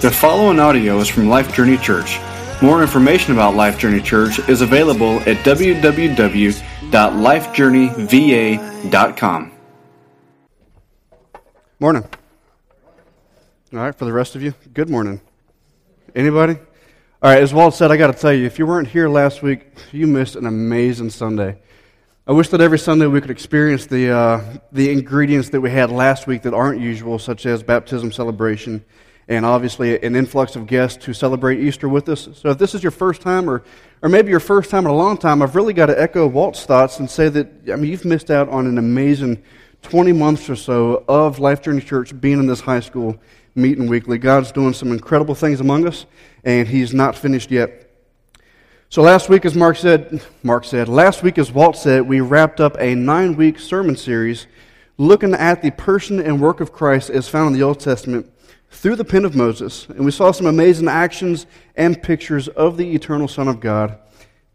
The following audio is from Life Journey Church. More information about Life Journey Church is available at www.lifejourneyva.com. Morning. All right, for the rest of you, good morning. Anybody? All right, as Walt said, I got to tell you, if you weren't here last week, you missed an amazing Sunday. I wish that every Sunday we could experience the, uh, the ingredients that we had last week that aren't usual, such as baptism celebration and obviously an influx of guests to celebrate Easter with us. So if this is your first time, or, or maybe your first time in a long time, I've really got to echo Walt's thoughts and say that, I mean, you've missed out on an amazing 20 months or so of Life Journey Church being in this high school meeting weekly. God's doing some incredible things among us, and He's not finished yet. So last week, as Mark said, Mark said, last week, as Walt said, we wrapped up a nine week sermon series looking at the person and work of Christ as found in the Old Testament through the pen of Moses, and we saw some amazing actions and pictures of the eternal Son of God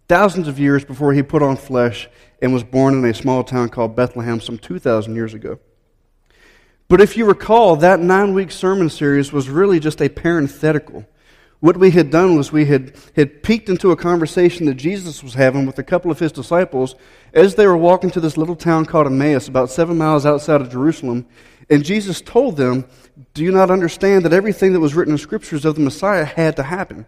thousands of years before he put on flesh and was born in a small town called Bethlehem some 2,000 years ago. But if you recall, that nine week sermon series was really just a parenthetical. What we had done was we had, had peeked into a conversation that Jesus was having with a couple of his disciples as they were walking to this little town called Emmaus, about seven miles outside of Jerusalem. And Jesus told them, Do you not understand that everything that was written in scriptures of the Messiah had to happen?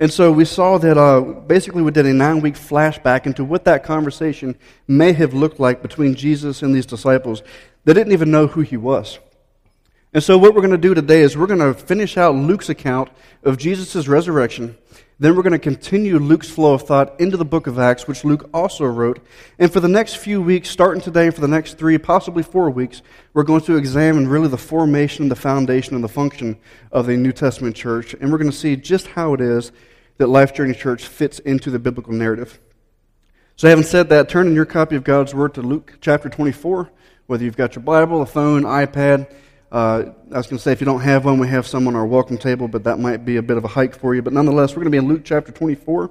And so we saw that uh, basically we did a nine week flashback into what that conversation may have looked like between Jesus and these disciples. They didn't even know who he was. And so what we're going to do today is we're going to finish out Luke's account of Jesus' resurrection then we're going to continue Luke's flow of thought into the book of Acts, which Luke also wrote. And for the next few weeks, starting today, and for the next three, possibly four weeks, we're going to examine really the formation, the foundation, and the function of the New Testament church. And we're going to see just how it is that Life Journey Church fits into the biblical narrative. So, having said that, turn in your copy of God's Word to Luke chapter 24, whether you've got your Bible, a phone, iPad, uh, I was going to say, if you don't have one, we have some on our welcome table, but that might be a bit of a hike for you. But nonetheless, we're going to be in Luke chapter 24.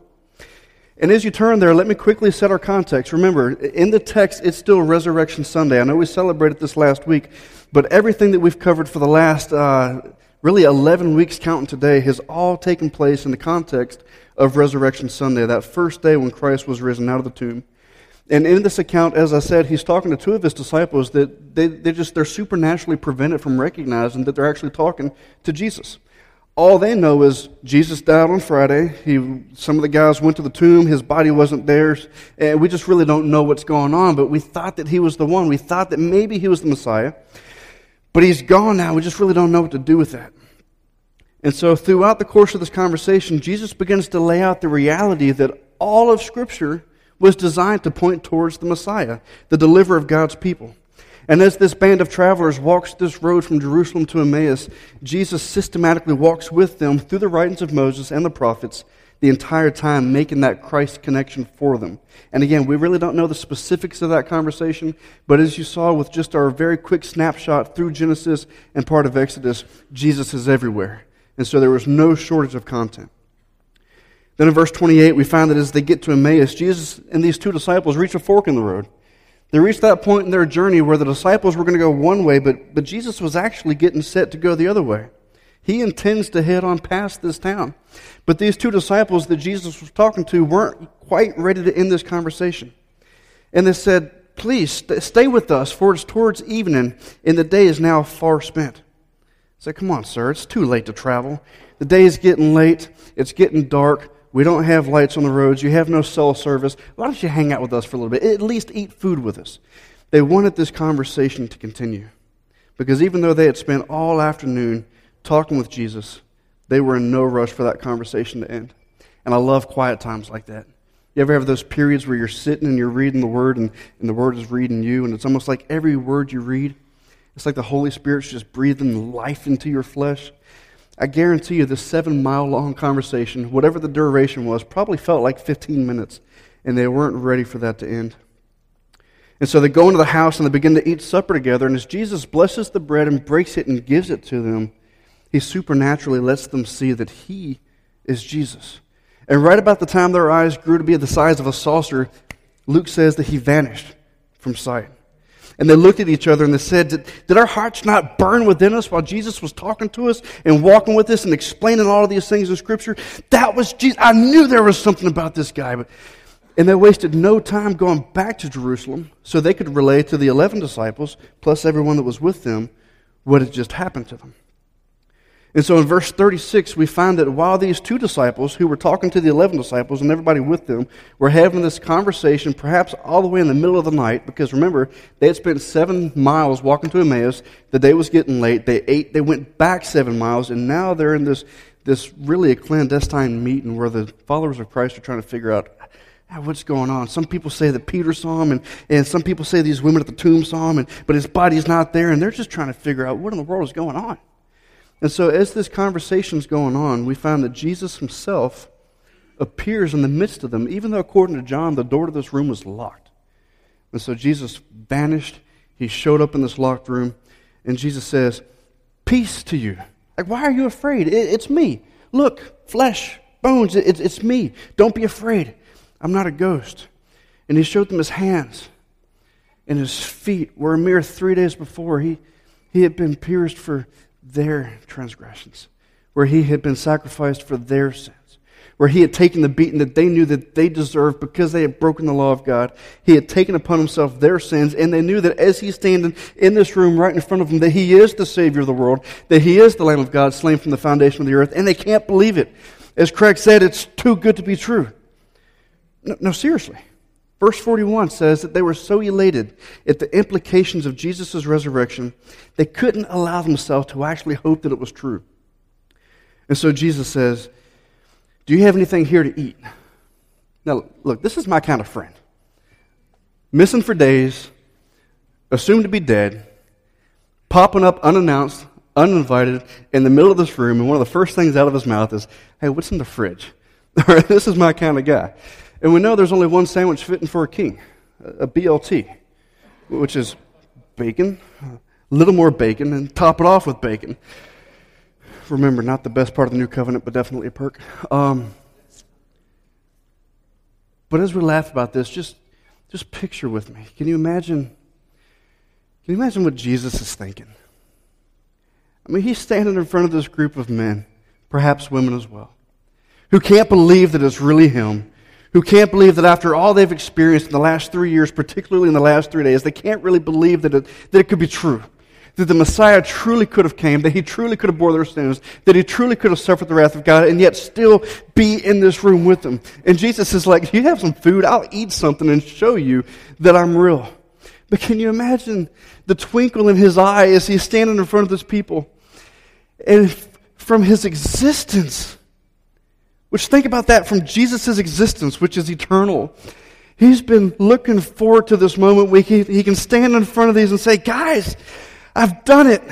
And as you turn there, let me quickly set our context. Remember, in the text, it's still Resurrection Sunday. I know we celebrated this last week, but everything that we've covered for the last uh, really 11 weeks, counting today, has all taken place in the context of Resurrection Sunday, that first day when Christ was risen out of the tomb. And in this account, as I said, he's talking to two of his disciples that they, they just, they're supernaturally prevented from recognizing that they're actually talking to Jesus. All they know is Jesus died on Friday. He, some of the guys went to the tomb. His body wasn't there. And we just really don't know what's going on. But we thought that he was the one. We thought that maybe he was the Messiah. But he's gone now. We just really don't know what to do with that. And so, throughout the course of this conversation, Jesus begins to lay out the reality that all of Scripture was designed to point towards the Messiah, the deliverer of God's people. And as this band of travelers walks this road from Jerusalem to Emmaus, Jesus systematically walks with them through the writings of Moses and the prophets the entire time, making that Christ connection for them. And again, we really don't know the specifics of that conversation, but as you saw with just our very quick snapshot through Genesis and part of Exodus, Jesus is everywhere. And so there was no shortage of content. Then in verse 28, we find that as they get to Emmaus, Jesus and these two disciples reach a fork in the road. They reached that point in their journey where the disciples were going to go one way, but, but Jesus was actually getting set to go the other way. He intends to head on past this town. But these two disciples that Jesus was talking to weren't quite ready to end this conversation. And they said, Please stay with us, for it's towards evening, and the day is now far spent. I said, Come on, sir, it's too late to travel. The day is getting late, it's getting dark. We don't have lights on the roads. You have no cell service. Why don't you hang out with us for a little bit? At least eat food with us. They wanted this conversation to continue. Because even though they had spent all afternoon talking with Jesus, they were in no rush for that conversation to end. And I love quiet times like that. You ever have those periods where you're sitting and you're reading the Word and, and the Word is reading you, and it's almost like every word you read, it's like the Holy Spirit's just breathing life into your flesh? I guarantee you, this seven mile long conversation, whatever the duration was, probably felt like 15 minutes, and they weren't ready for that to end. And so they go into the house and they begin to eat supper together. And as Jesus blesses the bread and breaks it and gives it to them, he supernaturally lets them see that he is Jesus. And right about the time their eyes grew to be the size of a saucer, Luke says that he vanished from sight. And they looked at each other and they said, Did, did our hearts not burn within us while Jesus was talking to us and walking with us and explaining all of these things in Scripture? That was Jesus. I knew there was something about this guy. But, and they wasted no time going back to Jerusalem so they could relay to the 11 disciples, plus everyone that was with them, what had just happened to them. And so in verse 36, we find that while these two disciples, who were talking to the 11 disciples and everybody with them, were having this conversation, perhaps all the way in the middle of the night, because remember, they had spent seven miles walking to Emmaus. The day was getting late. They ate, they went back seven miles, and now they're in this, this really a clandestine meeting where the followers of Christ are trying to figure out ah, what's going on. Some people say that Peter saw him, and, and some people say these women at the tomb saw him, and, but his body's not there, and they're just trying to figure out what in the world is going on. And so, as this conversation is going on, we find that Jesus himself appears in the midst of them, even though, according to John, the door to this room was locked. And so, Jesus vanished. He showed up in this locked room, and Jesus says, Peace to you. Like, why are you afraid? It, it's me. Look, flesh, bones, it, it's me. Don't be afraid. I'm not a ghost. And he showed them his hands and his feet, where a mere three days before he, he had been pierced for their transgressions, where he had been sacrificed for their sins, where he had taken the beating that they knew that they deserved because they had broken the law of God. He had taken upon himself their sins, and they knew that as he's standing in this room right in front of them, that he is the Savior of the world, that he is the Lamb of God slain from the foundation of the earth, and they can't believe it. As Craig said, it's too good to be true. No, no seriously. Verse 41 says that they were so elated at the implications of Jesus' resurrection, they couldn't allow themselves to actually hope that it was true. And so Jesus says, Do you have anything here to eat? Now, look, this is my kind of friend. Missing for days, assumed to be dead, popping up unannounced, uninvited, in the middle of this room, and one of the first things out of his mouth is, Hey, what's in the fridge? this is my kind of guy. And we know there's only one sandwich fitting for a king a BLT, which is bacon, a little more bacon, and top it off with bacon. Remember, not the best part of the new covenant, but definitely a perk. Um, but as we laugh about this, just, just picture with me. Can you imagine? Can you imagine what Jesus is thinking? I mean, he's standing in front of this group of men, perhaps women as well, who can't believe that it's really him who can't believe that after all they've experienced in the last three years, particularly in the last three days, they can't really believe that it, that it could be true. That the Messiah truly could have came, that he truly could have bore their sins, that he truly could have suffered the wrath of God, and yet still be in this room with them. And Jesus is like, you have some food, I'll eat something and show you that I'm real. But can you imagine the twinkle in his eye as he's standing in front of this people? And from his existence, which, think about that from Jesus' existence, which is eternal. He's been looking forward to this moment where he, he can stand in front of these and say, Guys, I've done it.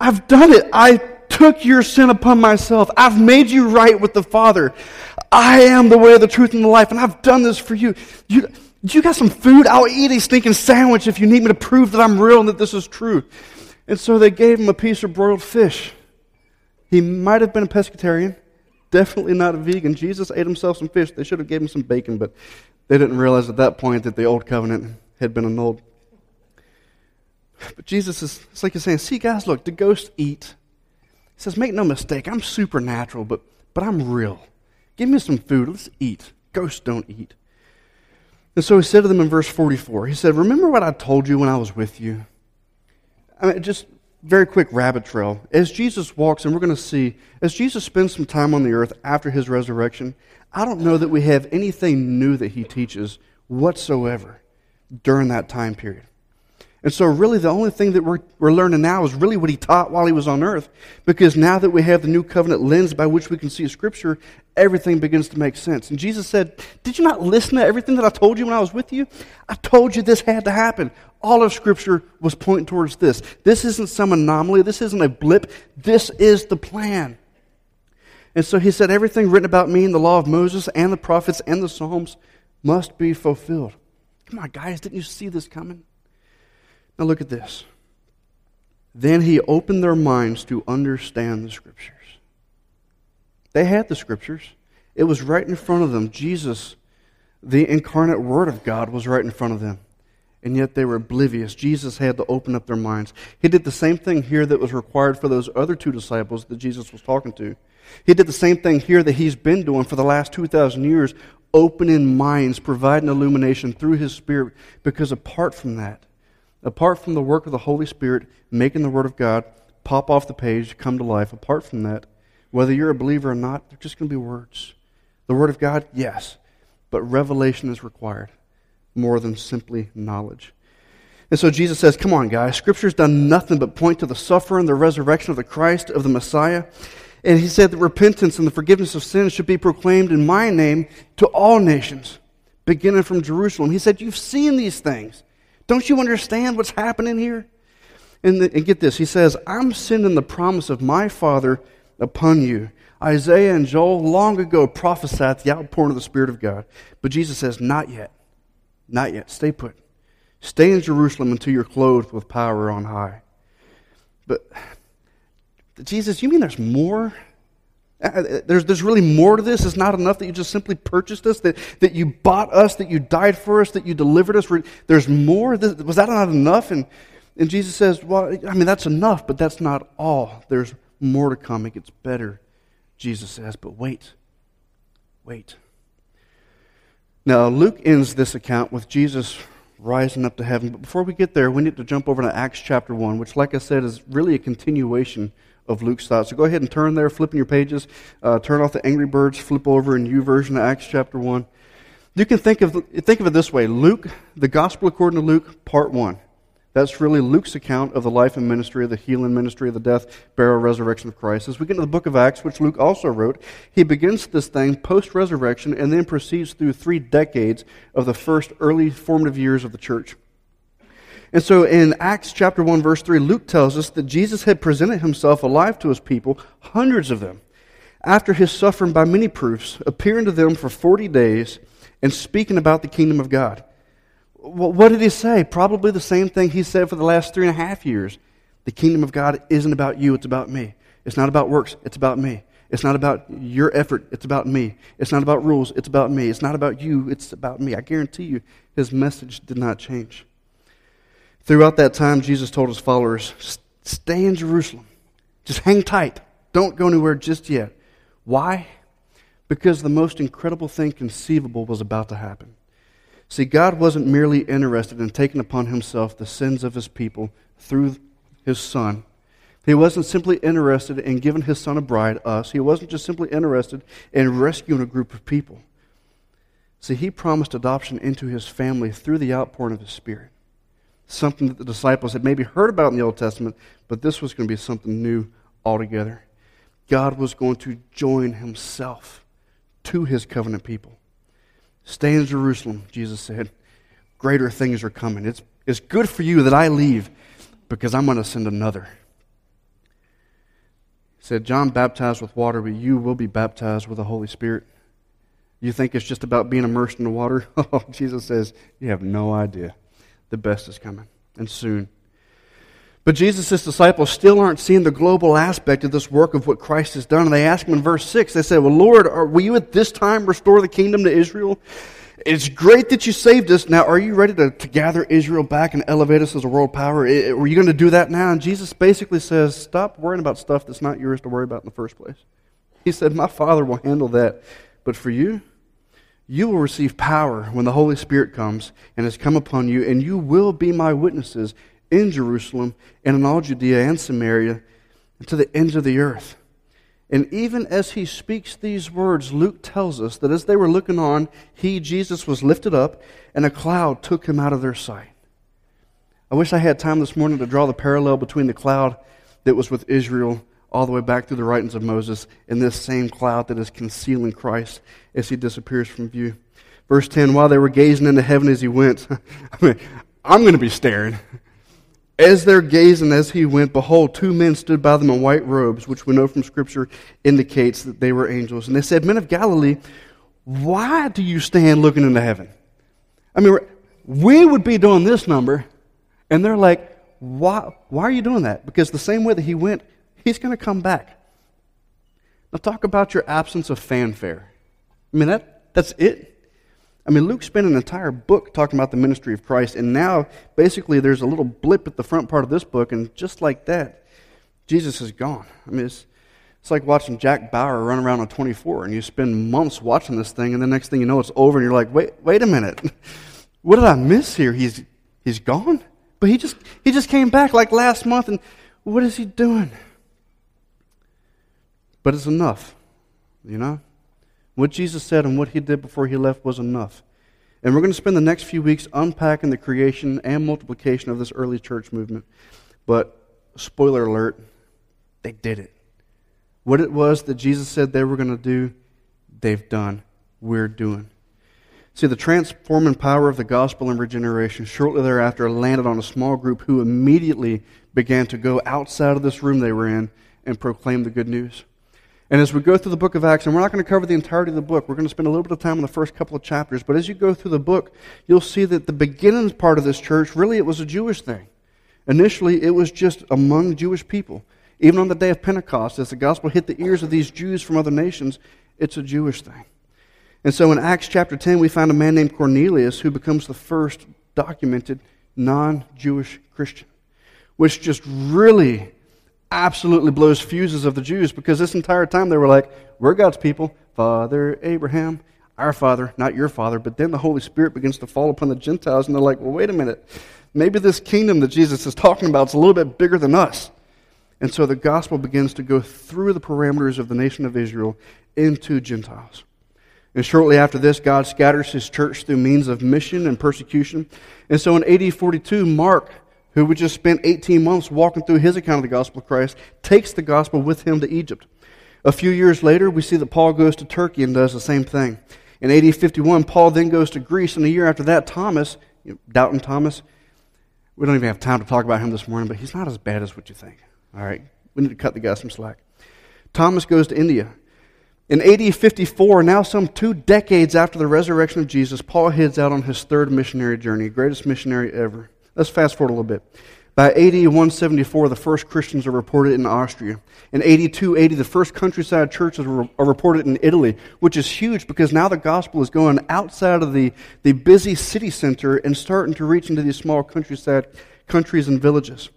I've done it. I took your sin upon myself. I've made you right with the Father. I am the way, the truth, and the life, and I've done this for you. You, you got some food? I'll eat a stinking sandwich if you need me to prove that I'm real and that this is true. And so they gave him a piece of broiled fish. He might have been a pescatarian definitely not a vegan. Jesus ate himself some fish. They should have gave him some bacon, but they didn't realize at that point that the old covenant had been annulled. But Jesus is, it's like he's saying, see, guys, look, the ghosts eat. He says, make no mistake, I'm supernatural, but, but I'm real. Give me some food. Let's eat. Ghosts don't eat. And so he said to them in verse 44, he said, Remember what I told you when I was with you? I mean, just very quick rabbit trail. As Jesus walks, and we're going to see, as Jesus spends some time on the earth after his resurrection, I don't know that we have anything new that he teaches whatsoever during that time period. And so, really, the only thing that we're, we're learning now is really what he taught while he was on earth. Because now that we have the new covenant lens by which we can see Scripture, everything begins to make sense. And Jesus said, Did you not listen to everything that I told you when I was with you? I told you this had to happen. All of Scripture was pointing towards this. This isn't some anomaly, this isn't a blip, this is the plan. And so he said, Everything written about me in the law of Moses and the prophets and the Psalms must be fulfilled. Come on, guys, didn't you see this coming? Now look at this. Then he opened their minds to understand the Scriptures. They had the Scriptures, it was right in front of them. Jesus, the incarnate Word of God, was right in front of them. and yet they were oblivious. Jesus had to open up their minds. He did the same thing here that was required for those other two disciples that Jesus was talking to. He did the same thing here that he's been doing for the last 2,000 years, opening minds, providing illumination through his Spirit, because apart from that, apart from the work of the Holy Spirit, making the Word of God pop off the page, come to life, apart from that, whether you're a believer or not, they're just going to be words. The Word of God, yes, but revelation is required more than simply knowledge. And so Jesus says, Come on, guys, Scripture's done nothing but point to the suffering, the resurrection of the Christ, of the Messiah. And he said that repentance and the forgiveness of sins should be proclaimed in my name to all nations, beginning from Jerusalem. He said, You've seen these things. Don't you understand what's happening here? And, the, and get this, he says, I'm sending the promise of my Father upon you. Isaiah and Joel long ago prophesied the outpouring of the Spirit of God. But Jesus says, Not yet. Not yet. Stay put. Stay in Jerusalem until you're clothed with power on high. But, Jesus, you mean there's more? Uh, uh, there's, there's really more to this. It's not enough that you just simply purchased us, that, that you bought us, that you died for us, that you delivered us. There's more. Was that not enough? And, and Jesus says, Well, I mean, that's enough, but that's not all. There's more to come. It gets better, Jesus says. But wait. Wait. Now, Luke ends this account with Jesus rising up to heaven. But before we get there, we need to jump over to Acts chapter 1, which, like I said, is really a continuation of Luke's thoughts. So go ahead and turn there, flipping your pages. Uh, turn off the Angry Birds, flip over in YouVersion of Acts chapter 1. You can think of, think of it this way Luke, the Gospel according to Luke, part 1. That's really Luke's account of the life and ministry the healing ministry the death, burial, resurrection of Christ. As we get into the book of Acts, which Luke also wrote, he begins this thing post resurrection and then proceeds through three decades of the first early formative years of the church. And so in Acts chapter 1, verse 3, Luke tells us that Jesus had presented himself alive to his people, hundreds of them, after his suffering by many proofs, appearing to them for 40 days and speaking about the kingdom of God. What did he say? Probably the same thing he said for the last three and a half years. The kingdom of God isn't about you, it's about me. It's not about works, it's about me. It's not about your effort, it's about me. It's not about rules, it's about me. It's not about you, it's about me. I guarantee you, his message did not change. Throughout that time, Jesus told his followers, stay in Jerusalem. Just hang tight. Don't go anywhere just yet. Why? Because the most incredible thing conceivable was about to happen. See, God wasn't merely interested in taking upon himself the sins of his people through his Son. He wasn't simply interested in giving his Son a bride, us. He wasn't just simply interested in rescuing a group of people. See, he promised adoption into his family through the outpouring of his Spirit. Something that the disciples had maybe heard about in the Old Testament, but this was going to be something new altogether. God was going to join himself to his covenant people. Stay in Jerusalem, Jesus said. Greater things are coming. It's, it's good for you that I leave because I'm going to send another. He said, John baptized with water, but you will be baptized with the Holy Spirit. You think it's just about being immersed in the water? Oh, Jesus says, you have no idea. The best is coming, and soon. But Jesus' disciples still aren't seeing the global aspect of this work of what Christ has done. And they ask him in verse 6, they say, Well, Lord, are, will you at this time restore the kingdom to Israel? It's great that you saved us. Now, are you ready to, to gather Israel back and elevate us as a world power? Are you going to do that now? And Jesus basically says, Stop worrying about stuff that's not yours to worry about in the first place. He said, My Father will handle that. But for you, you will receive power when the Holy Spirit comes and has come upon you, and you will be my witnesses in Jerusalem and in all Judea and Samaria and to the ends of the earth. And even as he speaks these words, Luke tells us that as they were looking on, he, Jesus, was lifted up, and a cloud took him out of their sight. I wish I had time this morning to draw the parallel between the cloud that was with Israel all the way back through the writings of Moses in this same cloud that is concealing Christ as he disappears from view. Verse 10 While they were gazing into heaven as he went, I mean, I'm going to be staring. As they're gazing as he went, behold, two men stood by them in white robes, which we know from Scripture indicates that they were angels. And they said, Men of Galilee, why do you stand looking into heaven? I mean, we would be doing this number, and they're like, why, why are you doing that? Because the same way that he went, he's going to come back. Now, talk about your absence of fanfare. I mean, that, that's it. I mean, Luke spent an entire book talking about the ministry of Christ, and now basically there's a little blip at the front part of this book, and just like that, Jesus is gone. I mean, it's, it's like watching Jack Bauer run around on 24, and you spend months watching this thing, and the next thing you know, it's over, and you're like, wait, wait a minute. what did I miss here? He's, he's gone? But he just, he just came back like last month, and what is he doing? But it's enough, you know? What Jesus said and what he did before he left was enough. And we're going to spend the next few weeks unpacking the creation and multiplication of this early church movement. But, spoiler alert, they did it. What it was that Jesus said they were going to do, they've done. We're doing. See, the transforming power of the gospel and regeneration shortly thereafter landed on a small group who immediately began to go outside of this room they were in and proclaim the good news. And as we go through the book of Acts, and we're not going to cover the entirety of the book, we're going to spend a little bit of time on the first couple of chapters. But as you go through the book, you'll see that the beginning part of this church, really, it was a Jewish thing. Initially, it was just among Jewish people. Even on the day of Pentecost, as the gospel hit the ears of these Jews from other nations, it's a Jewish thing. And so in Acts chapter 10, we find a man named Cornelius who becomes the first documented non Jewish Christian, which just really absolutely blows fuses of the Jews because this entire time they were like, We're God's people, Father Abraham, our father, not your father. But then the Holy Spirit begins to fall upon the Gentiles, and they're like, Well, wait a minute. Maybe this kingdom that Jesus is talking about is a little bit bigger than us. And so the gospel begins to go through the parameters of the nation of Israel into Gentiles. And shortly after this, God scatters his church through means of mission and persecution. And so in AD 42, Mark who would just spent 18 months walking through his account of the gospel of Christ, takes the gospel with him to Egypt. A few years later, we see that Paul goes to Turkey and does the same thing. In AD 51, Paul then goes to Greece, and a year after that, Thomas, you know, Doubting Thomas, we don't even have time to talk about him this morning, but he's not as bad as what you think. All right? We need to cut the guy some slack. Thomas goes to India. In AD 54, now some two decades after the resurrection of Jesus, Paul heads out on his third missionary journey, greatest missionary ever. Let's fast forward a little bit. By AD 174, the first Christians are reported in Austria. In AD 280, the first countryside churches are reported in Italy, which is huge because now the gospel is going outside of the, the busy city center and starting to reach into these small countryside countries and villages.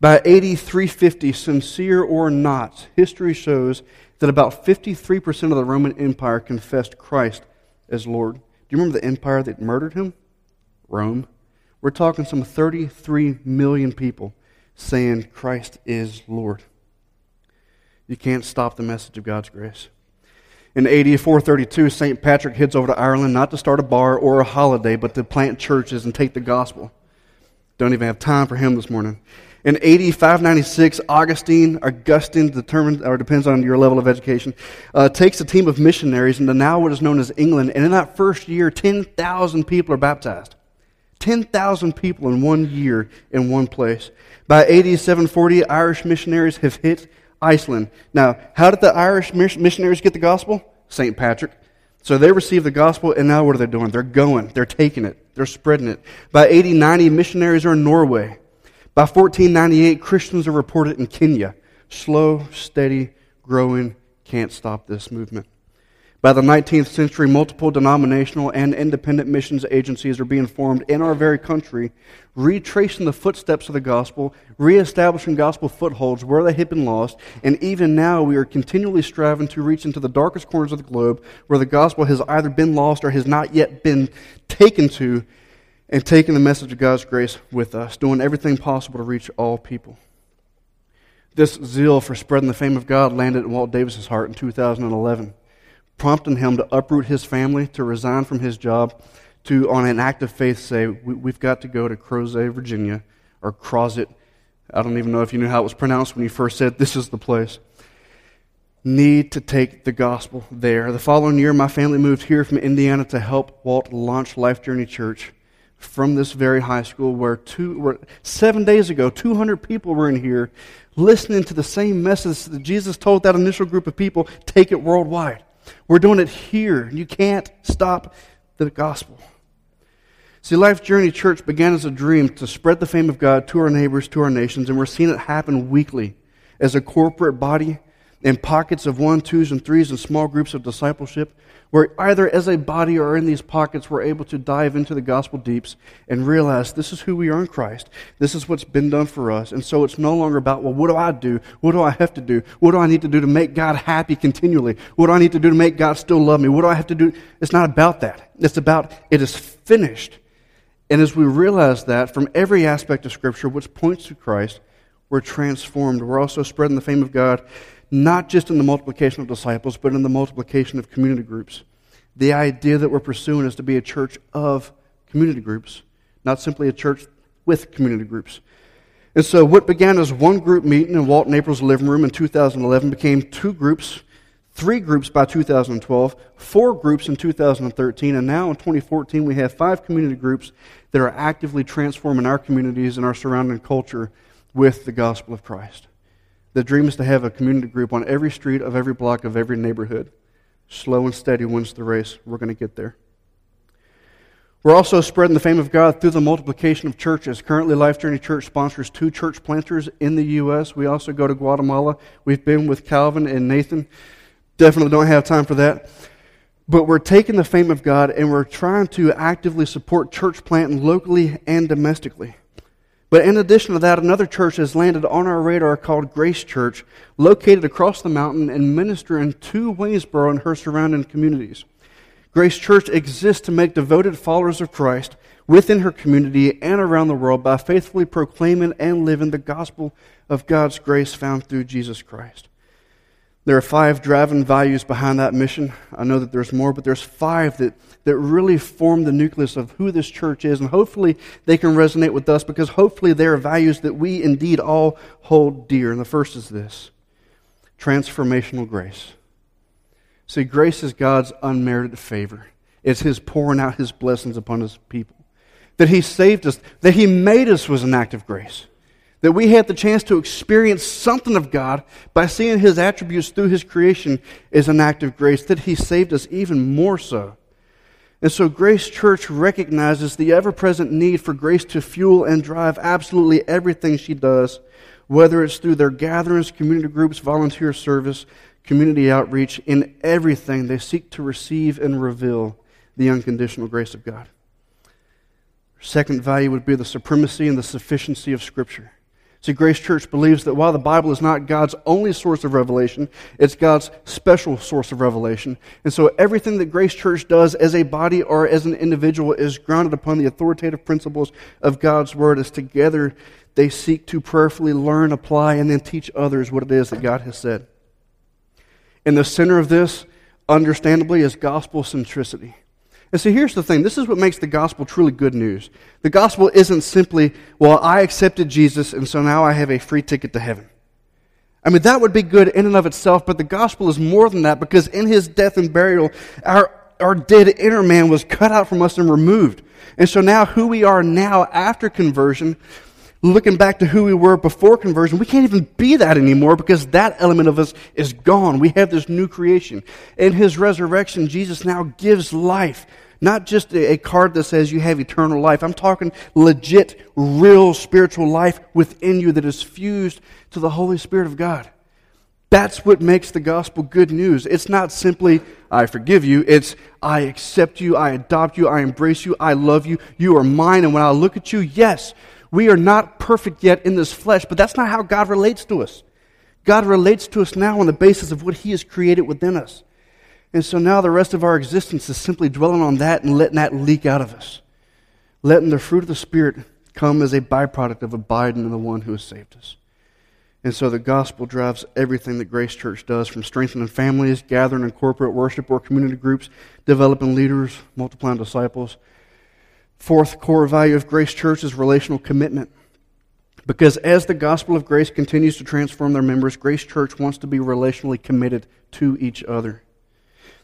By AD 350, sincere or not, history shows that about 53% of the Roman Empire confessed Christ as Lord. Do you remember the empire that murdered him? Rome. We're talking some 33 million people saying Christ is Lord. You can't stop the message of God's grace. In AD 432, St. Patrick heads over to Ireland not to start a bar or a holiday, but to plant churches and take the gospel. Don't even have time for him this morning. In AD 596, Augustine, Augustine, determined or depends on your level of education, uh, takes a team of missionaries into now what is known as England, and in that first year, 10,000 people are baptized. 10,000 people in one year in one place. By AD 740, Irish missionaries have hit Iceland. Now, how did the Irish missionaries get the gospel? St. Patrick. So they received the gospel, and now what are they doing? They're going, they're taking it, they're spreading it. By AD 90, missionaries are in Norway. By 1498, Christians are reported in Kenya. Slow, steady, growing, can't stop this movement. By the 19th century, multiple denominational and independent missions agencies are being formed in our very country, retracing the footsteps of the gospel, reestablishing gospel footholds where they had been lost, and even now we are continually striving to reach into the darkest corners of the globe where the gospel has either been lost or has not yet been taken to, and taking the message of God's grace with us, doing everything possible to reach all people. This zeal for spreading the fame of God landed in Walt Davis's heart in 2011 prompting him to uproot his family, to resign from his job, to, on an act of faith, say, we, have got to go to Crozet, Virginia, or Crozet. I don't even know if you knew how it was pronounced when you first said, This is the place. Need to take the gospel there. The following year, my family moved here from Indiana to help Walt launch Life Journey Church from this very high school where, two, where seven days ago, 200 people were in here listening to the same message that Jesus told that initial group of people take it worldwide. We're doing it here. You can't stop the gospel. See, Life Journey Church began as a dream to spread the fame of God to our neighbors, to our nations, and we're seeing it happen weekly as a corporate body in pockets of one, twos, and threes and small groups of discipleship, where either as a body or in these pockets we're able to dive into the gospel deeps and realize this is who we are in Christ. This is what's been done for us. And so it's no longer about, well, what do I do? What do I have to do? What do I need to do to make God happy continually? What do I need to do to make God still love me? What do I have to do? It's not about that. It's about it is finished. And as we realize that from every aspect of Scripture, which points to Christ, we're transformed. We're also spreading the fame of God not just in the multiplication of disciples, but in the multiplication of community groups. The idea that we're pursuing is to be a church of community groups, not simply a church with community groups. And so, what began as one group meeting in Walt April's living room in 2011 became two groups, three groups by 2012, four groups in 2013, and now in 2014 we have five community groups that are actively transforming our communities and our surrounding culture with the gospel of Christ. The dream is to have a community group on every street of every block of every neighborhood. Slow and steady wins the race. We're going to get there. We're also spreading the fame of God through the multiplication of churches. Currently, Life Journey Church sponsors two church planters in the U.S. We also go to Guatemala. We've been with Calvin and Nathan. Definitely don't have time for that. But we're taking the fame of God and we're trying to actively support church planting locally and domestically. But in addition to that, another church has landed on our radar called Grace Church, located across the mountain and ministering to Waynesboro and her surrounding communities. Grace Church exists to make devoted followers of Christ within her community and around the world by faithfully proclaiming and living the gospel of God's grace found through Jesus Christ. There are five driving values behind that mission. I know that there's more, but there's five that, that really form the nucleus of who this church is. And hopefully they can resonate with us because hopefully they are values that we indeed all hold dear. And the first is this transformational grace. See, grace is God's unmerited favor, it's His pouring out His blessings upon His people. That He saved us, that He made us was an act of grace that we had the chance to experience something of God by seeing His attributes through His creation is an act of grace, that He saved us even more so. And so, Grace Church recognizes the ever present need for grace to fuel and drive absolutely everything she does, whether it's through their gatherings, community groups, volunteer service, community outreach. In everything, they seek to receive and reveal the unconditional grace of God. Second value would be the supremacy and the sufficiency of Scripture. See, Grace Church believes that while the Bible is not God's only source of revelation, it's God's special source of revelation. And so everything that Grace Church does as a body or as an individual is grounded upon the authoritative principles of God's Word as together they seek to prayerfully learn, apply, and then teach others what it is that God has said. In the center of this, understandably, is gospel centricity. And so here's the thing this is what makes the gospel truly good news. The gospel isn't simply, well, I accepted Jesus, and so now I have a free ticket to heaven. I mean, that would be good in and of itself, but the gospel is more than that because in his death and burial, our, our dead inner man was cut out from us and removed. And so now, who we are now after conversion, looking back to who we were before conversion, we can't even be that anymore because that element of us is gone. We have this new creation. In his resurrection, Jesus now gives life. Not just a, card that says you have eternal life. I'm talking legit, real spiritual life within you that is fused to the Holy Spirit of God. That's what makes the gospel good news. It's not simply, I forgive you. It's, I accept you, I adopt you, I embrace you, I love you, you are mine. And when I look at you, yes, we are not perfect yet in this flesh, but that's not how God relates to us. God relates to us now on the basis of what He has created within us. And so now the rest of our existence is simply dwelling on that and letting that leak out of us. Letting the fruit of the Spirit come as a byproduct of abiding in the one who has saved us. And so the gospel drives everything that Grace Church does from strengthening families, gathering in corporate worship or community groups, developing leaders, multiplying disciples, Fourth core value of Grace Church is relational commitment. Because as the gospel of grace continues to transform their members, Grace Church wants to be relationally committed to each other.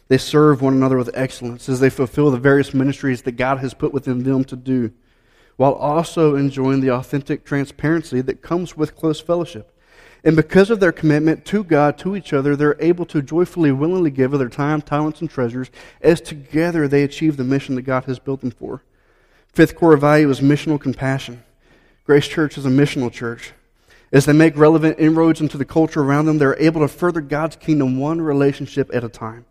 They serve one another with excellence as they fulfill the various ministries that God has put within them to do, while also enjoying the authentic transparency that comes with close fellowship. And because of their commitment to God, to each other, they're able to joyfully, willingly give of their time, talents, and treasures as together they achieve the mission that God has built them for. Fifth core value is missional compassion. Grace Church is a missional church. As they make relevant inroads into the culture around them, they're able to further God's kingdom one relationship at a time.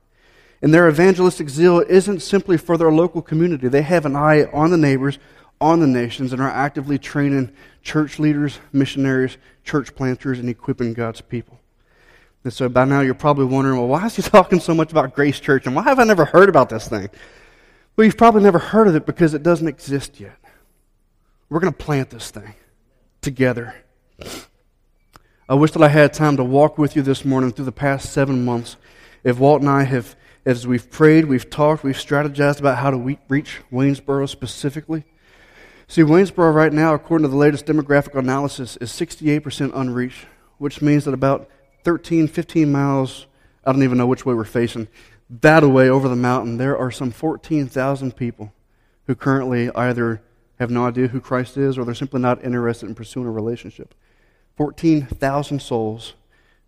And their evangelistic zeal isn't simply for their local community. They have an eye on the neighbors, on the nations, and are actively training church leaders, missionaries, church planters, and equipping God's people. And so by now you're probably wondering, well, why is he talking so much about Grace Church? And why have I never heard about this thing? Well, you've probably never heard of it because it doesn't exist yet. We're going to plant this thing together. I wish that I had time to walk with you this morning through the past seven months. If Walt and I have, as we've prayed, we've talked, we've strategized about how to reach Waynesboro specifically. See, Waynesboro right now, according to the latest demographic analysis, is 68% unreached, which means that about 13, 15 miles, I don't even know which way we're facing, that away over the mountain, there are some 14,000 people who currently either have no idea who Christ is or they're simply not interested in pursuing a relationship. 14,000 souls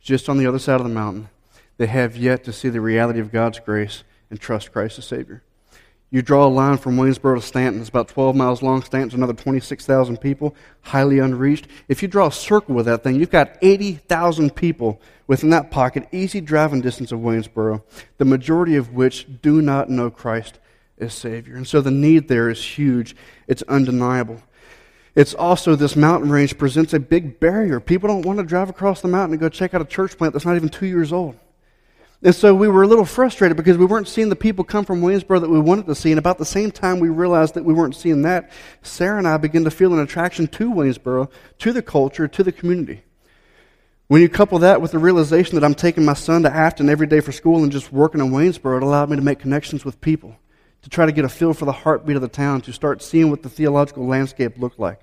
just on the other side of the mountain that have yet to see the reality of God's grace and trust Christ as Savior. You draw a line from Waynesboro to Staunton. It's about 12 miles long. Staunton's another 26,000 people, highly unreached. If you draw a circle with that thing, you've got 80,000 people within that pocket, easy driving distance of Waynesboro, the majority of which do not know Christ as Savior. And so the need there is huge. It's undeniable. It's also this mountain range presents a big barrier. People don't want to drive across the mountain and go check out a church plant that's not even two years old. And so we were a little frustrated because we weren't seeing the people come from Waynesboro that we wanted to see. And about the same time we realized that we weren't seeing that, Sarah and I began to feel an attraction to Waynesboro, to the culture, to the community. When you couple that with the realization that I'm taking my son to Afton every day for school and just working in Waynesboro, it allowed me to make connections with people, to try to get a feel for the heartbeat of the town, to start seeing what the theological landscape looked like.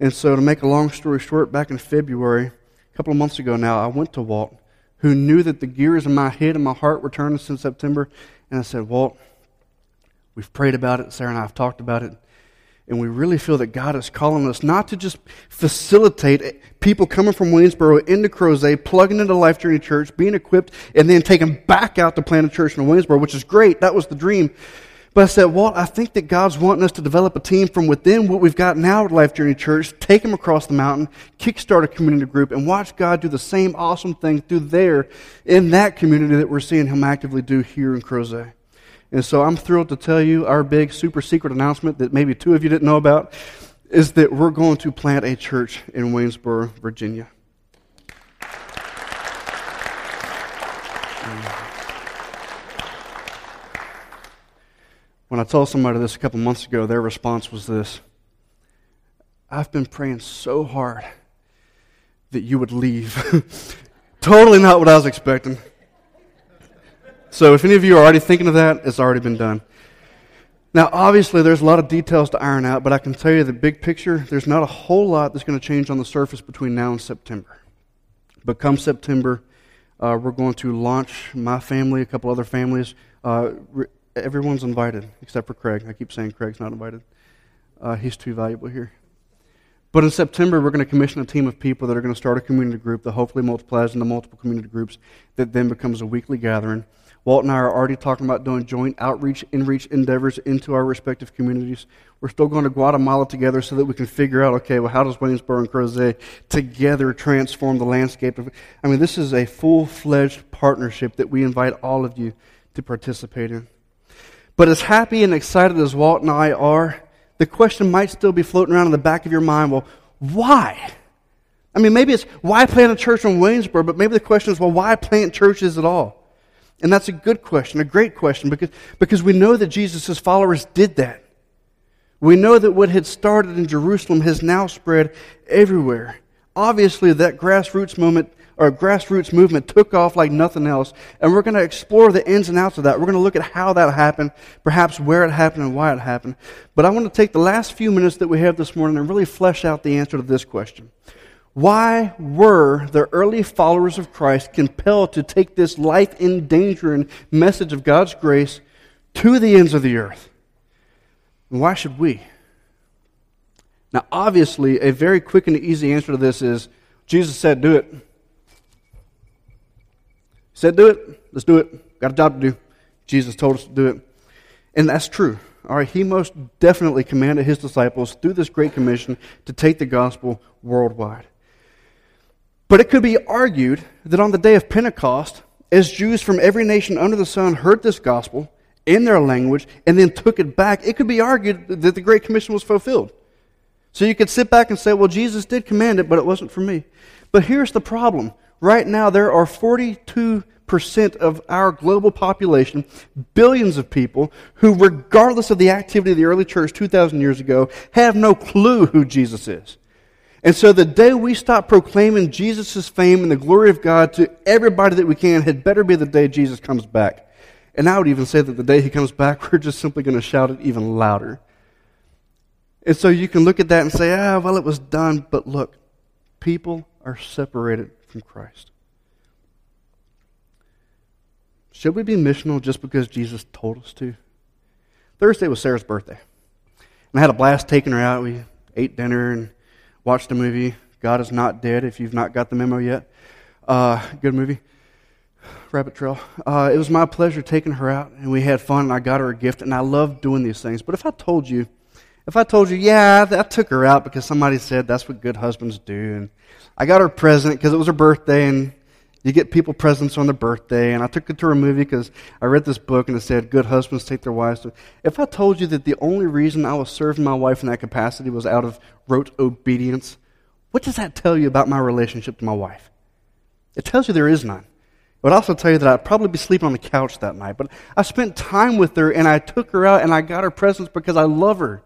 And so, to make a long story short, back in February, a couple of months ago now, I went to Walt who knew that the gears in my head and my heart were turning since September. And I said, Walt, we've prayed about it. Sarah and I have talked about it. And we really feel that God is calling us not to just facilitate people coming from Waynesboro into Crozet, plugging into Life Journey Church, being equipped, and then taking back out to plant a church in Waynesboro, which is great. That was the dream. But I said, Walt, I think that God's wanting us to develop a team from within what we've got now at Life Journey Church, take them across the mountain, kickstart a community group, and watch God do the same awesome thing through there in that community that we're seeing Him actively do here in Crozet. And so I'm thrilled to tell you our big super secret announcement that maybe two of you didn't know about is that we're going to plant a church in Waynesboro, Virginia. When I told somebody this a couple months ago, their response was this I've been praying so hard that you would leave. totally not what I was expecting. So, if any of you are already thinking of that, it's already been done. Now, obviously, there's a lot of details to iron out, but I can tell you the big picture there's not a whole lot that's going to change on the surface between now and September. But come September, uh, we're going to launch my family, a couple other families, uh, everyone's invited except for Craig. I keep saying Craig's not invited. Uh, he's too valuable here. But in September, we're going to commission a team of people that are going to start a community group that hopefully multiplies into multiple community groups that then becomes a weekly gathering. Walt and I are already talking about doing joint outreach, inreach endeavors into our respective communities. We're still going to Guatemala together so that we can figure out, okay, well, how does Waynesboro and Crozet together transform the landscape? Of, I mean, this is a full fledged partnership that we invite all of you to participate in. But as happy and excited as Walt and I are, the question might still be floating around in the back of your mind well, why? I mean, maybe it's why plant a church in Waynesboro, but maybe the question is, well, why plant churches at all? And that's a good question, a great question, because, because we know that Jesus' followers did that. We know that what had started in Jerusalem has now spread everywhere. Obviously, that grassroots moment or grassroots movement took off like nothing else. And we're going to explore the ins and outs of that. We're going to look at how that happened, perhaps where it happened and why it happened. But I want to take the last few minutes that we have this morning and really flesh out the answer to this question. Why were the early followers of Christ compelled to take this life endangering message of God's grace to the ends of the earth? And why should we? Now, obviously, a very quick and easy answer to this is Jesus said, do it. Said, do it. Let's do it. Got a job to do. Jesus told us to do it. And that's true. All right, he most definitely commanded his disciples through this great commission to take the gospel worldwide. But it could be argued that on the day of Pentecost, as Jews from every nation under the sun heard this gospel in their language and then took it back, it could be argued that the Great Commission was fulfilled. So you could sit back and say, well, Jesus did command it, but it wasn't for me. But here's the problem. Right now, there are 42% of our global population, billions of people, who, regardless of the activity of the early church 2,000 years ago, have no clue who Jesus is. And so the day we stop proclaiming Jesus' fame and the glory of God to everybody that we can had better be the day Jesus comes back. And I would even say that the day he comes back, we're just simply going to shout it even louder. And so you can look at that and say, ah, well, it was done. But look, people are separated from Christ. Should we be missional just because Jesus told us to? Thursday was Sarah's birthday. And I had a blast taking her out. We ate dinner and watched a movie, God is Not Dead, if you've not got the memo yet. Uh, good movie. Rabbit Trail. Uh, it was my pleasure taking her out, and we had fun, and I got her a gift, and I love doing these things. But if I told you, if I told you, yeah, I took her out because somebody said that's what good husbands do, and I got her a present because it was her birthday, and you get people presents on their birthday, and I took her to a movie because I read this book and it said good husbands take their wives to. If I told you that the only reason I was serving my wife in that capacity was out of rote obedience, what does that tell you about my relationship to my wife? It tells you there is none. It would also tell you that I'd probably be sleeping on the couch that night. But I spent time with her and I took her out and I got her presents because I love her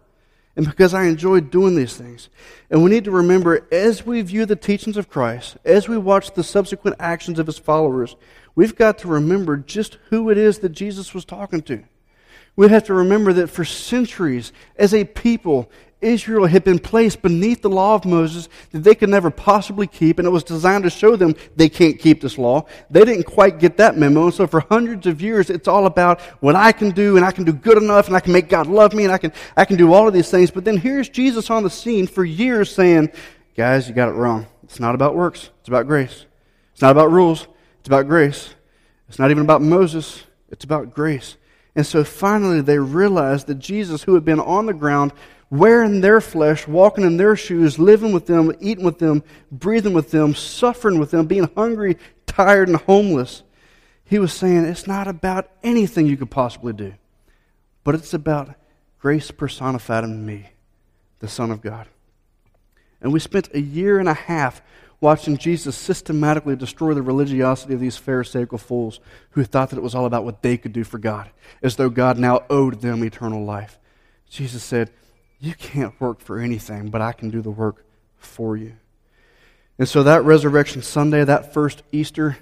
and because I enjoy doing these things. And we need to remember as we view the teachings of Christ, as we watch the subsequent actions of his followers, we've got to remember just who it is that Jesus was talking to. We have to remember that for centuries, as a people, Israel had been placed beneath the law of Moses that they could never possibly keep, and it was designed to show them they can't keep this law. They didn't quite get that memo, and so for hundreds of years, it's all about what I can do, and I can do good enough, and I can make God love me, and I can, I can do all of these things. But then here's Jesus on the scene for years saying, Guys, you got it wrong. It's not about works, it's about grace. It's not about rules, it's about grace. It's not even about Moses, it's about grace. And so finally, they realized that Jesus, who had been on the ground, wearing their flesh, walking in their shoes, living with them, eating with them, breathing with them, suffering with them, being hungry, tired, and homeless. He was saying it's not about anything you could possibly do, but it's about grace personified in me, the Son of God. And we spent a year and a half watching Jesus systematically destroy the religiosity of these Pharisaical fools who thought that it was all about what they could do for God, as though God now owed them eternal life. Jesus said, you can't work for anything, but I can do the work for you. And so that Resurrection Sunday, that first Easter,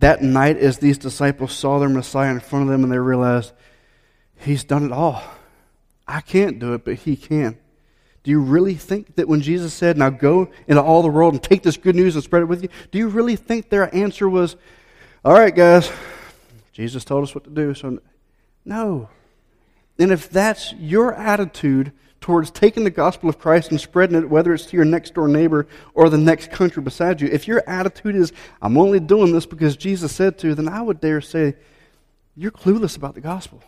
that night, as these disciples saw their Messiah in front of them and they realized, He's done it all. I can't do it, but He can. Do you really think that when Jesus said, Now go into all the world and take this good news and spread it with you, do you really think their answer was, All right, guys, Jesus told us what to do, so no. And if that's your attitude towards taking the gospel of Christ and spreading it, whether it's to your next door neighbor or the next country beside you, if your attitude is, I'm only doing this because Jesus said to, then I would dare say, you're clueless about the gospel.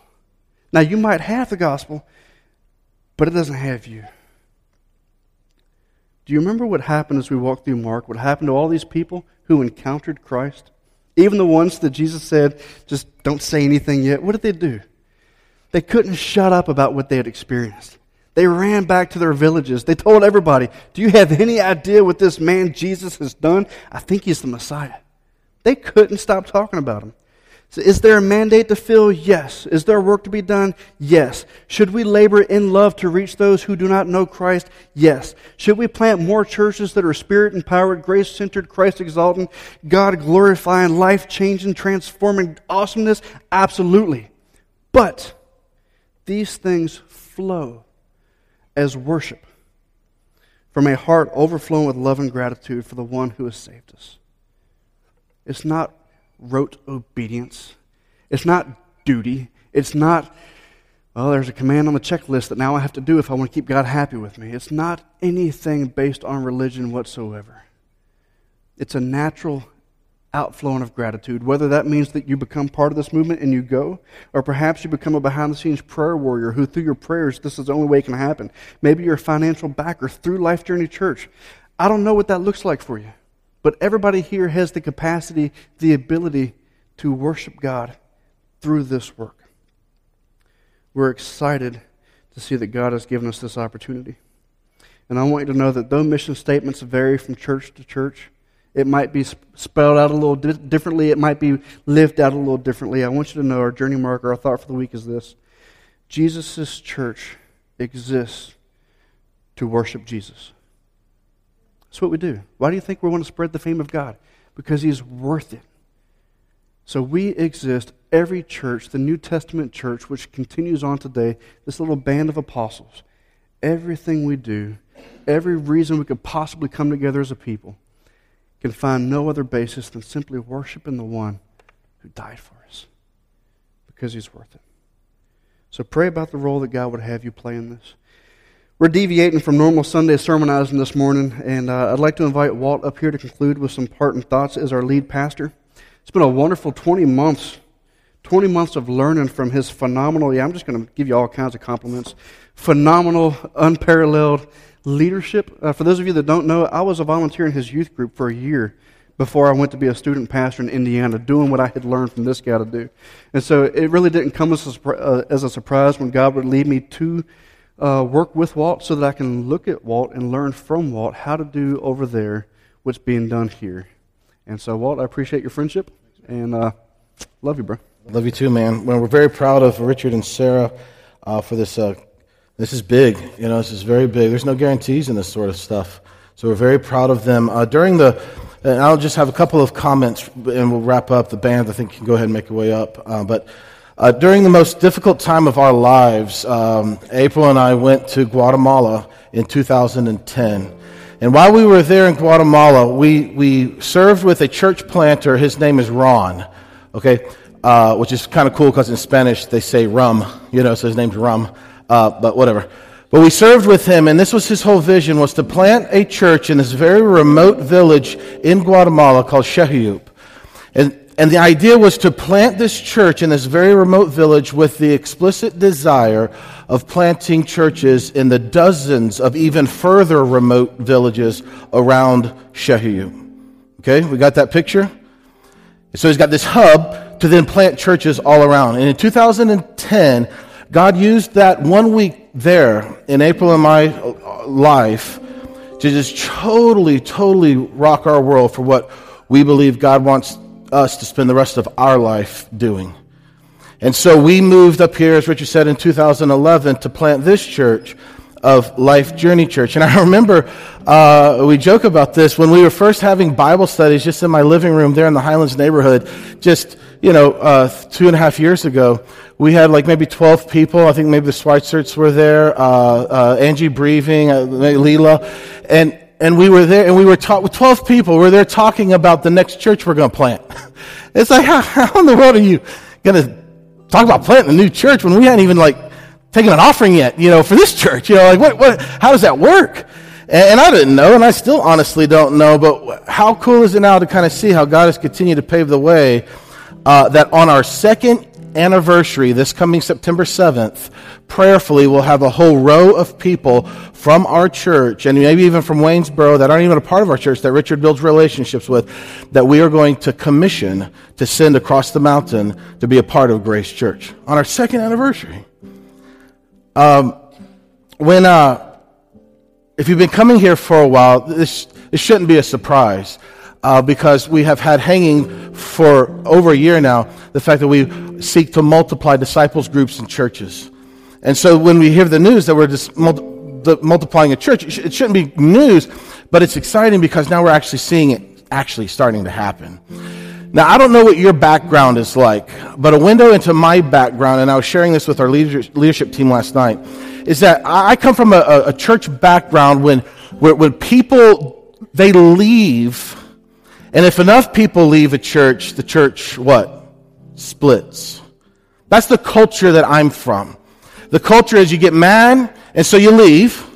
Now, you might have the gospel, but it doesn't have you. Do you remember what happened as we walked through Mark? What happened to all these people who encountered Christ? Even the ones that Jesus said, just don't say anything yet. What did they do? They couldn't shut up about what they had experienced. They ran back to their villages. They told everybody, Do you have any idea what this man Jesus has done? I think he's the Messiah. They couldn't stop talking about him. So is there a mandate to fill? Yes. Is there work to be done? Yes. Should we labor in love to reach those who do not know Christ? Yes. Should we plant more churches that are spirit empowered, grace centered, Christ exalting, God glorifying, life changing, transforming awesomeness? Absolutely. But these things flow as worship from a heart overflowing with love and gratitude for the one who has saved us. It's not rote obedience. It's not duty. It's not, well, there's a command on the checklist that now I have to do if I want to keep God happy with me. It's not anything based on religion whatsoever. It's a natural outflowing of gratitude, whether that means that you become part of this movement and you go, or perhaps you become a behind the scenes prayer warrior who, through your prayers, this is the only way it can happen. Maybe you're a financial backer through Life Journey Church. I don't know what that looks like for you, But everybody here has the capacity, the ability to worship God through this work. We're excited to see that God has given us this opportunity. And I want you to know that though mission statements vary from church to church, it might be spelled out a little di- differently, it might be lived out a little differently. I want you to know our journey marker, our thought for the week is this Jesus' church exists to worship Jesus. That's what we do. Why do you think we want to spread the fame of God? Because He's worth it. So we exist, every church, the New Testament church, which continues on today, this little band of apostles. Everything we do, every reason we could possibly come together as a people, can find no other basis than simply worshiping the one who died for us because he's worth it. So pray about the role that God would have you play in this. We're deviating from normal Sunday sermonizing this morning, and uh, I'd like to invite Walt up here to conclude with some parting thoughts as our lead pastor. It's been a wonderful 20 months, 20 months of learning from his phenomenal, yeah, I'm just going to give you all kinds of compliments, phenomenal, unparalleled leadership. Uh, for those of you that don't know, I was a volunteer in his youth group for a year before I went to be a student pastor in Indiana, doing what I had learned from this guy to do. And so it really didn't come as a, uh, as a surprise when God would lead me to uh, work with Walt so that I can look at Walt and learn from Walt how to do over there what's being done here. And so, Walt, I appreciate your friendship and uh, love you, bro. Love you too, man. Well, we're very proud of Richard and Sarah uh, for this uh, this is big. You know, this is very big. There's no guarantees in this sort of stuff. So we're very proud of them. Uh, during the, and I'll just have a couple of comments and we'll wrap up. The band, I think, can go ahead and make your way up. Uh, but uh, during the most difficult time of our lives, um, April and I went to Guatemala in 2010. And while we were there in Guatemala, we, we served with a church planter. His name is Ron, okay? Uh, which is kind of cool because in Spanish they say rum, you know, so his name's Rum uh, but whatever. But we served with him, and this was his whole vision, was to plant a church in this very remote village in Guatemala called Xejuyup. And, and the idea was to plant this church in this very remote village with the explicit desire of planting churches in the dozens of even further remote villages around Xejuyup. Okay, we got that picture? So he's got this hub to then plant churches all around. And in 2010, God used that one week there in April in my life to just totally, totally rock our world for what we believe God wants us to spend the rest of our life doing. And so we moved up here, as Richard said, in 2011 to plant this church of Life Journey Church. And I remember uh, we joke about this when we were first having Bible studies just in my living room there in the Highlands neighborhood, just, you know, uh, two and a half years ago we had like maybe 12 people. I think maybe the Schweitzerts were there, uh, uh, Angie Breiving, uh, Leela. And, and we were there and we were talking with 12 people. We are there talking about the next church we're going to plant. it's like, how, how in the world are you going to talk about planting a new church when we hadn't even like taken an offering yet, you know, for this church? You know, like what, what, how does that work? And I didn't know, and I still honestly don't know, but how cool is it now to kind of see how God has continued to pave the way uh, that on our second anniversary, this coming September 7th, prayerfully we'll have a whole row of people from our church, and maybe even from Waynesboro that aren't even a part of our church that Richard builds relationships with, that we are going to commission to send across the mountain to be a part of Grace Church on our second anniversary. Um, when, uh, if you've been coming here for a while, this, this shouldn't be a surprise uh, because we have had hanging for over a year now the fact that we seek to multiply disciples groups and churches. And so when we hear the news that we're just the multiplying a church, it shouldn't be news, but it's exciting because now we're actually seeing it actually starting to happen. Now, I don't know what your background is like, but a window into my background, and I was sharing this with our leadership team last night, is that I come from a, a church background when, when people, they leave and if enough people leave a church, the church, what? Splits. That's the culture that I'm from. The culture is you get mad, and so you leave.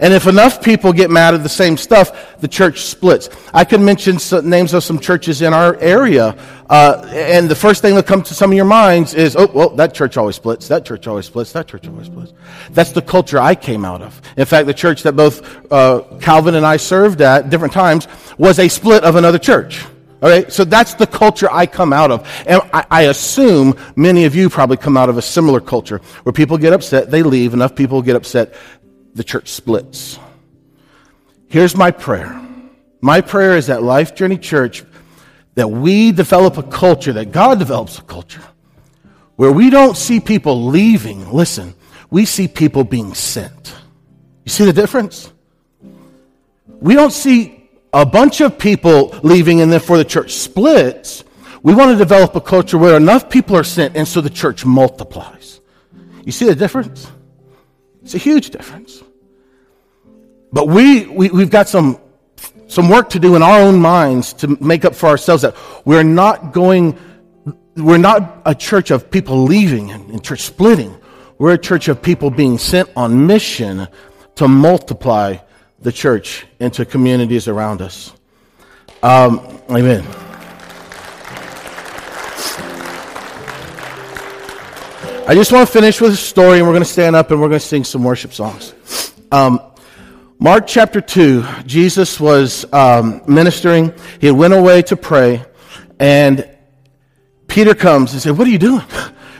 And if enough people get mad at the same stuff, the church splits. I could mention names of some churches in our area, uh, and the first thing that comes to some of your minds is, oh, well, that church always splits, that church always splits, that church always splits. That's the culture I came out of. In fact, the church that both uh, Calvin and I served at different times was a split of another church. Okay, so that's the culture I come out of. And I, I, assume many of you probably come out of a similar culture where people get upset, they leave, enough people get upset, the church splits. Here's my prayer. My prayer is that Life Journey Church, that we develop a culture, that God develops a culture, where we don't see people leaving. Listen, we see people being sent. You see the difference? We don't see a bunch of people leaving and therefore the church splits. We want to develop a culture where enough people are sent and so the church multiplies. You see the difference? It's a huge difference. But we, we, we've got some, some work to do in our own minds to make up for ourselves that we're not going, we're not a church of people leaving and, and church splitting. We're a church of people being sent on mission to multiply the church into communities around us. Um, amen. I just want to finish with a story, and we're going to stand up and we're going to sing some worship songs. Um, Mark chapter 2, Jesus was um, ministering. He went away to pray, and Peter comes and said, What are you doing?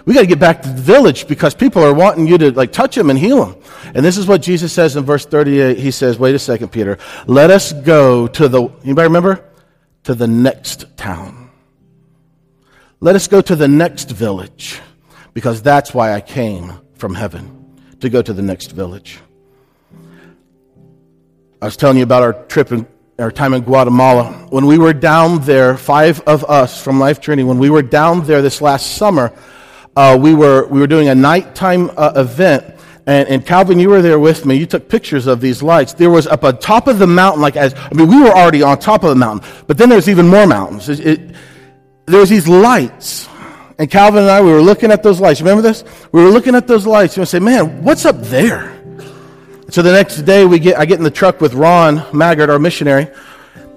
We got to get back to the village because people are wanting you to like touch him and heal him. And this is what Jesus says in verse 38. He says, Wait a second, Peter. Let us go to the, anybody remember? To the next town. Let us go to the next village because that's why I came from heaven to go to the next village. I was telling you about our trip in our time in Guatemala. When we were down there, five of us from Life Journey, when we were down there this last summer, uh, we, were, we were doing a nighttime uh, event. And, and, Calvin, you were there with me. You took pictures of these lights. There was up on top of the mountain, like as, I mean, we were already on top of the mountain, but then there's even more mountains. It, it, there was these lights and Calvin and I, we were looking at those lights. Remember this? We were looking at those lights and we say, man, what's up there? So the next day, we get, I get in the truck with Ron Maggart, our missionary,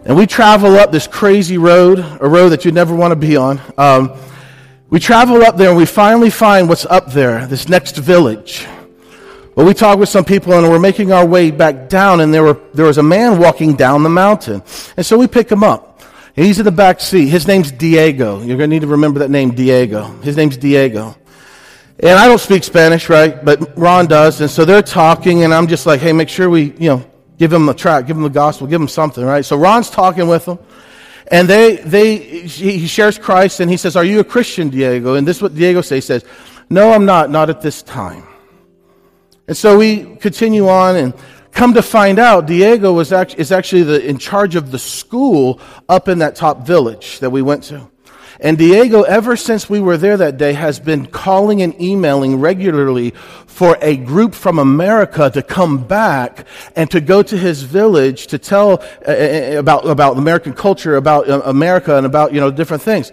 and we travel up this crazy road, a road that you'd never want to be on. Um, we travel up there and we finally find what's up there, this next village. Well, we talk with some people and we're making our way back down, and there, were, there was a man walking down the mountain. And so we pick him up. He's in the back seat. His name's Diego. You're going to need to remember that name, Diego. His name's Diego. And I don't speak Spanish, right? But Ron does. And so they're talking, and I'm just like, hey, make sure we, you know, give him a track, give him the gospel, give him something, right? So Ron's talking with them. And they, they, he shares Christ, and he says, are you a Christian, Diego? And this is what Diego says. He says, no, I'm not, not at this time. And so we continue on, and Come to find out, Diego was act- is actually the, in charge of the school up in that top village that we went to. And Diego, ever since we were there that day, has been calling and emailing regularly for a group from America to come back and to go to his village to tell uh, about, about American culture, about uh, America, and about, you know, different things.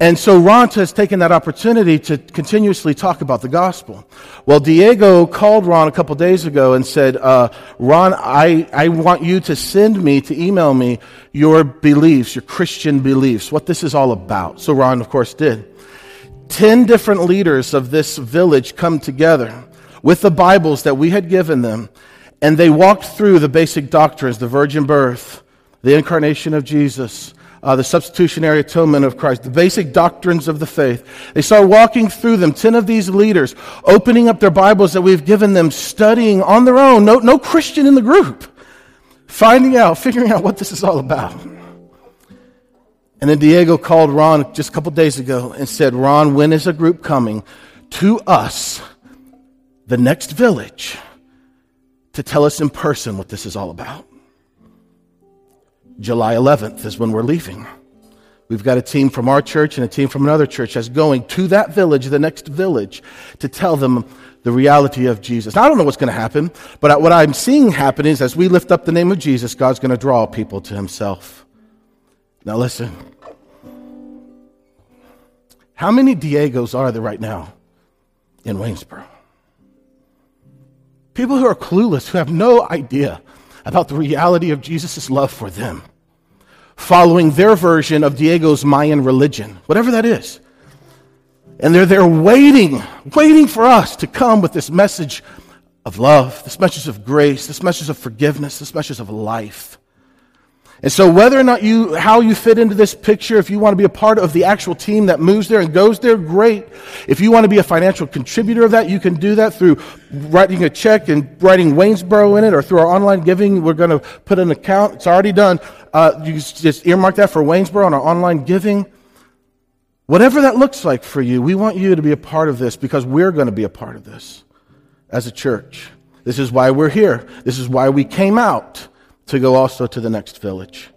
And so Ron has taken that opportunity to continuously talk about the gospel. Well, Diego called Ron a couple days ago and said, uh, Ron, I, I want you to send me, to email me your beliefs, your Christian beliefs, what this is all about. So Ron, of course, did. Ten different leaders of this village come together with the Bibles that we had given them, and they walked through the basic doctrines, the virgin birth, the incarnation of Jesus, uh, the substitutionary atonement of Christ, the basic doctrines of the faith. They start walking through them. Ten of these leaders opening up their Bibles that we've given them, studying on their own. No, no Christian in the group. Finding out, figuring out what this is all about. And then Diego called Ron just a couple days ago and said, Ron, when is a group coming to us, the next village, to tell us in person what this is all about? July 11th is when we're leaving. We've got a team from our church and a team from another church that's going to that village, the next village, to tell them the reality of Jesus. Now, I don't know what's going to happen, but what I'm seeing happen is as we lift up the name of Jesus, God's going to draw people to himself. Now, listen. How many Diegos are there right now in Waynesboro? People who are clueless, who have no idea about the reality of Jesus' love for them, following their version of Diego's Mayan religion, whatever that is. And they're there waiting, waiting for us to come with this message of love, this message of grace, this message of forgiveness, this message of life. And so, whether or not you, how you fit into this picture, if you want to be a part of the actual team that moves there and goes there, great. If you want to be a financial contributor of that, you can do that through writing a check and writing Waynesboro in it or through our online giving. We're going to put an account. It's already done. Uh, you just earmark that for Waynesboro on our online giving. Whatever that looks like for you, we want you to be a part of this because we're going to be a part of this as a church. This is why we're here. This is why we came out to go also to the next village.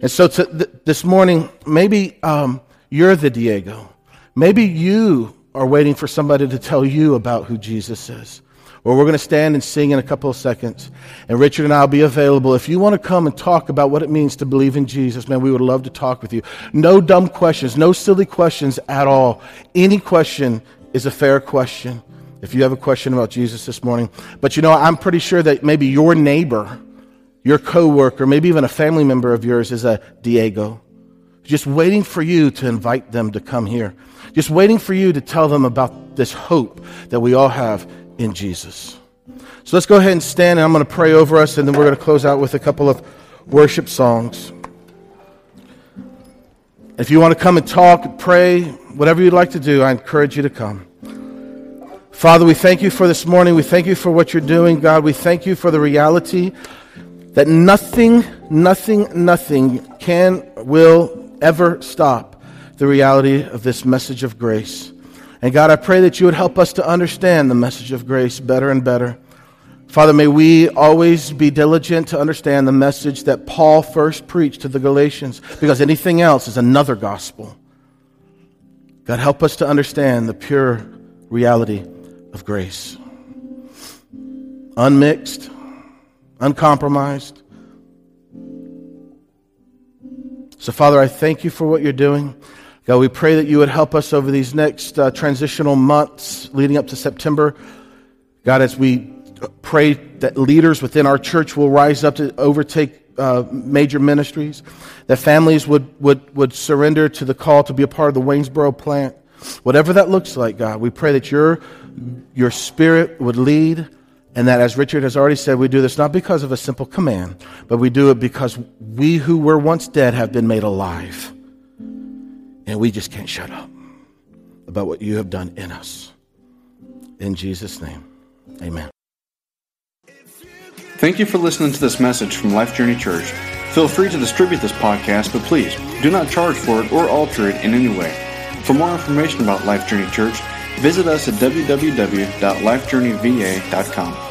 And so th- this morning, maybe um, you're the Diego. Maybe you are waiting for somebody to tell you about who Jesus is. Well, we're going to stand and sing in a couple of seconds. And Richard and I will be available. If you want to come and talk about what it means to believe in Jesus, man, we would love to talk with you. No dumb questions, no silly questions at all. Any question is a fair question if you have a question about Jesus this morning. But you know, I'm pretty sure that maybe your neighbor your coworker, maybe even a family member of yours is a Diego. Just waiting for you to invite them to come here. Just waiting for you to tell them about this hope that we all have in Jesus. So let's go ahead and stand, and I'm going to pray over us, and then we're going to close out with a couple of worship songs. If you want to come and talk, pray, whatever you'd like to do, I encourage you to come. Father, we thank you for this morning. We thank you for what you're doing, God. We thank you for the reality that nothing, nothing, nothing can, will ever stop the reality of this message of grace. And God, I pray that you would help us to understand the message of grace better and better. Father, may we always be diligent to understand the message that Paul first preached to the Galatians, because anything else is another gospel. God, help us to understand the pure reality of grace. Unmixed, uncompromised. So, Father, I thank you for what you're doing. God, we pray that you would help us over these next uh, transitional months leading up to September. God, as we pray that leaders within our church will rise up to overtake uh, major ministries, that families would, would, would surrender to the call to be a part of the Waynesboro plant. Whatever that looks like, God, we pray that your, your spirit would lead and that, as Richard has already said, we do this not because of a simple command, but we do it because we who were once dead have been made alive. And we just can't shut up about what you have done in us. In Jesus' name, amen. Thank you for listening to this message from Life Journey Church. Feel free to distribute this podcast, but please do not charge for it or alter it in any way. For more information about Life Journey Church, visit us at www.lifejourneyva.com.